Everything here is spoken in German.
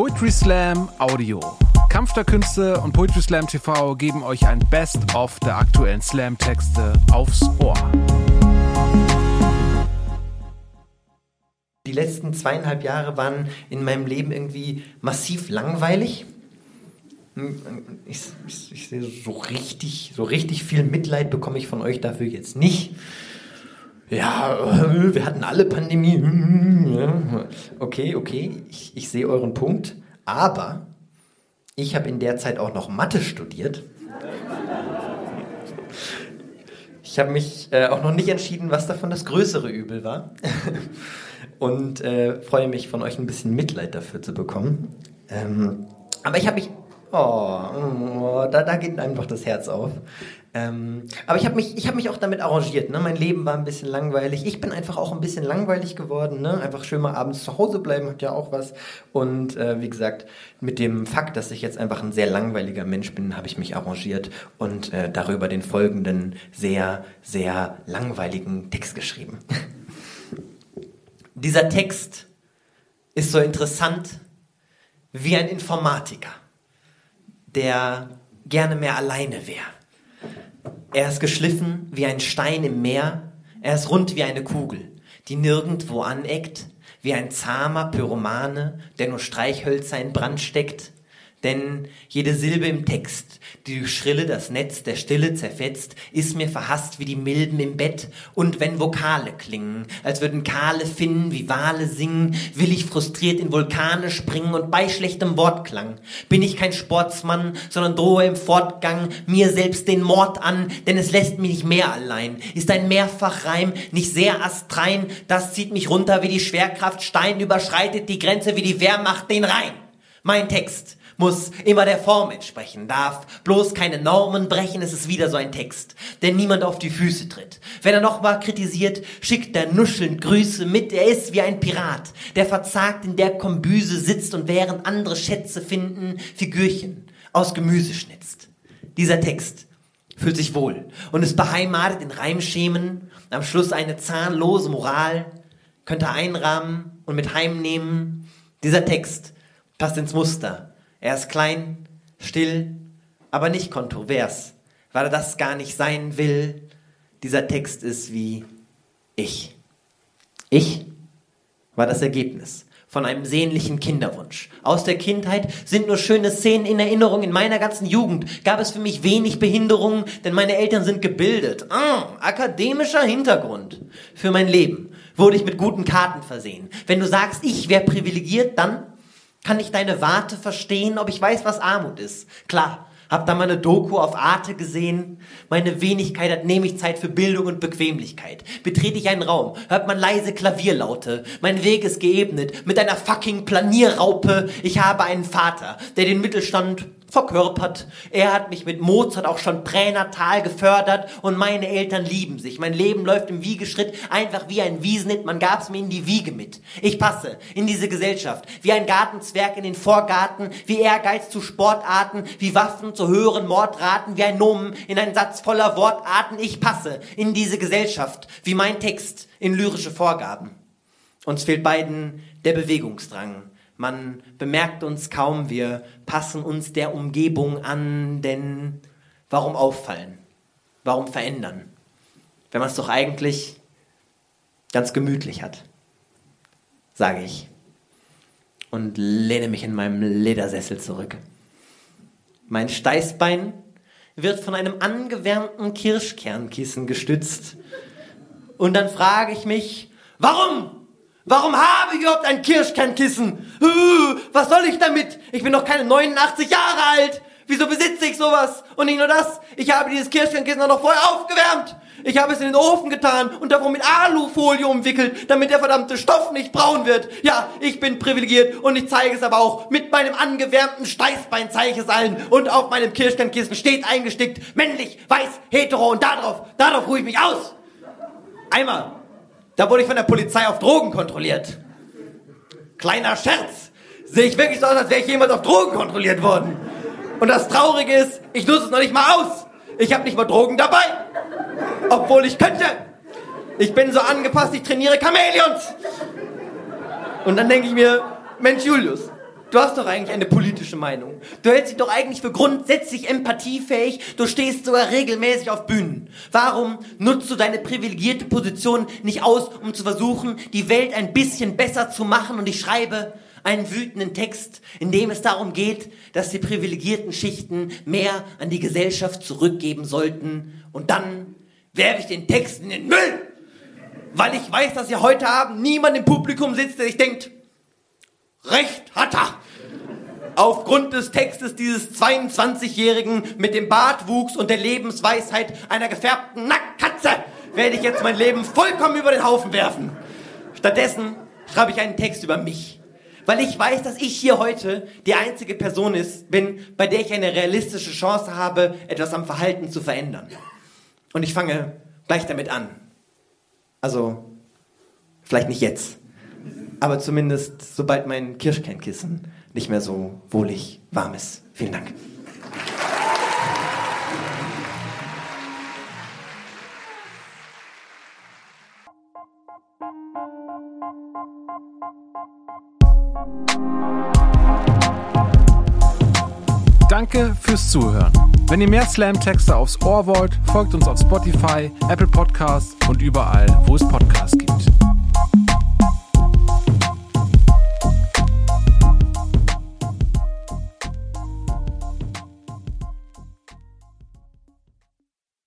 Poetry Slam Audio. Kampf der Künste und Poetry Slam TV geben euch ein Best-of der aktuellen Slam-Texte aufs Ohr. Die letzten zweieinhalb Jahre waren in meinem Leben irgendwie massiv langweilig. Ich, ich, ich sehe so richtig, so richtig viel Mitleid bekomme ich von euch dafür jetzt nicht. Ja, äh, wir hatten alle Pandemie. Okay, okay, ich, ich sehe euren Punkt. Aber ich habe in der Zeit auch noch Mathe studiert. Ich habe mich äh, auch noch nicht entschieden, was davon das größere Übel war. Und äh, freue mich, von euch ein bisschen Mitleid dafür zu bekommen. Ähm, aber ich habe mich. Oh, oh da, da geht einfach das Herz auf. Ähm, aber ich habe mich, ich hab mich auch damit arrangiert. Ne? Mein Leben war ein bisschen langweilig. Ich bin einfach auch ein bisschen langweilig geworden. Ne? Einfach schön mal abends zu Hause bleiben hat ja auch was. Und äh, wie gesagt, mit dem Fakt, dass ich jetzt einfach ein sehr langweiliger Mensch bin, habe ich mich arrangiert und äh, darüber den folgenden sehr, sehr langweiligen Text geschrieben. Dieser Text ist so interessant wie ein Informatiker, der gerne mehr alleine wäre er ist geschliffen wie ein Stein im Meer, er ist rund wie eine Kugel, die nirgendwo aneckt, wie ein zahmer Pyromane, der nur Streichhölzer in Brand steckt, denn jede Silbe im Text, die durch Schrille das Netz der Stille zerfetzt, ist mir verhasst wie die Milben im Bett. Und wenn Vokale klingen, als würden Kahle finden, wie Wale singen, will ich frustriert in Vulkane springen und bei schlechtem Wortklang bin ich kein Sportsmann, sondern drohe im Fortgang mir selbst den Mord an, denn es lässt mich nicht mehr allein. Ist ein Mehrfachreim nicht sehr astrein, das zieht mich runter wie die Schwerkraft Stein, überschreitet die Grenze wie die Wehrmacht den Rhein. Mein Text muss immer der Form entsprechen, darf bloß keine Normen brechen, es ist wieder so ein Text, der niemand auf die Füße tritt. Wenn er nochmal kritisiert, schickt er nuschelnd Grüße mit, er ist wie ein Pirat, der verzagt in der Kombüse sitzt und während andere Schätze finden, Figürchen aus Gemüse schnitzt. Dieser Text fühlt sich wohl und ist beheimatet in Reimschemen, am Schluss eine zahnlose Moral, könnte einrahmen und mit heimnehmen. Dieser Text passt ins Muster er ist klein, still, aber nicht kontrovers, weil er das gar nicht sein will. Dieser Text ist wie ich. Ich war das Ergebnis von einem sehnlichen Kinderwunsch. Aus der Kindheit sind nur schöne Szenen in Erinnerung. In meiner ganzen Jugend gab es für mich wenig Behinderungen, denn meine Eltern sind gebildet. Ah, akademischer Hintergrund. Für mein Leben wurde ich mit guten Karten versehen. Wenn du sagst, ich wäre privilegiert, dann kann ich deine Warte verstehen, ob ich weiß, was Armut ist? Klar, hab da mal eine Doku auf Arte gesehen. Meine Wenigkeit hat nämlich Zeit für Bildung und Bequemlichkeit. Betrete ich einen Raum, hört man leise Klavierlaute. Mein Weg ist geebnet mit einer fucking Planierraupe. Ich habe einen Vater, der den Mittelstand verkörpert. Er hat mich mit Mozart auch schon pränatal gefördert und meine Eltern lieben sich. Mein Leben läuft im Wiegeschritt einfach wie ein Wiesenit. Man gab's mir in die Wiege mit. Ich passe in diese Gesellschaft wie ein Gartenzwerg in den Vorgarten, wie Ehrgeiz zu Sportarten, wie Waffen zu höheren Mordraten, wie ein Nomen in einen Satz voller Wortarten. Ich passe in diese Gesellschaft wie mein Text in lyrische Vorgaben. Uns fehlt beiden der Bewegungsdrang. Man bemerkt uns kaum, wir passen uns der Umgebung an, denn warum auffallen? Warum verändern? Wenn man es doch eigentlich ganz gemütlich hat, sage ich und lehne mich in meinem Ledersessel zurück. Mein Steißbein wird von einem angewärmten Kirschkernkissen gestützt. Und dann frage ich mich, warum? Warum habe ich überhaupt ein Kirschkernkissen? Was soll ich damit? Ich bin doch keine 89 Jahre alt. Wieso besitze ich sowas? Und nicht nur das, ich habe dieses Kirschkernkissen auch noch vorher aufgewärmt. Ich habe es in den Ofen getan und davon mit Alufolie umwickelt, damit der verdammte Stoff nicht braun wird. Ja, ich bin privilegiert und ich zeige es aber auch. Mit meinem angewärmten Steißbein zeige ich es allen. Und auf meinem Kirschkernkissen steht eingestickt, männlich, weiß, hetero und darauf, darauf ruhe ich mich aus. Einmal da wurde ich von der Polizei auf Drogen kontrolliert. Kleiner Scherz. Sehe ich wirklich so aus, als wäre ich jemals auf Drogen kontrolliert worden. Und das Traurige ist, ich nutze es noch nicht mal aus. Ich habe nicht mal Drogen dabei. Obwohl ich könnte. Ich bin so angepasst, ich trainiere Chamäleons. Und dann denke ich mir, Mensch Julius, Du hast doch eigentlich eine politische Meinung. Du hältst dich doch eigentlich für grundsätzlich empathiefähig. Du stehst sogar regelmäßig auf Bühnen. Warum nutzt du deine privilegierte Position nicht aus, um zu versuchen, die Welt ein bisschen besser zu machen? Und ich schreibe einen wütenden Text, in dem es darum geht, dass die privilegierten Schichten mehr an die Gesellschaft zurückgeben sollten. Und dann werfe ich den Text in den Müll. Weil ich weiß, dass hier heute Abend niemand im Publikum sitzt, der sich denkt, Recht hat er. Aufgrund des Textes dieses 22-Jährigen mit dem Bartwuchs und der Lebensweisheit einer gefärbten Nacktkatze werde ich jetzt mein Leben vollkommen über den Haufen werfen. Stattdessen schreibe ich einen Text über mich. Weil ich weiß, dass ich hier heute die einzige Person ist, bin, bei der ich eine realistische Chance habe, etwas am Verhalten zu verändern. Und ich fange gleich damit an. Also, vielleicht nicht jetzt aber zumindest sobald mein Kirschkernkissen nicht mehr so wohlig warm ist. Vielen Dank. Danke fürs Zuhören. Wenn ihr mehr Slam-Texte aufs Ohr wollt, folgt uns auf Spotify, Apple Podcasts und überall, wo es Podcasts gibt.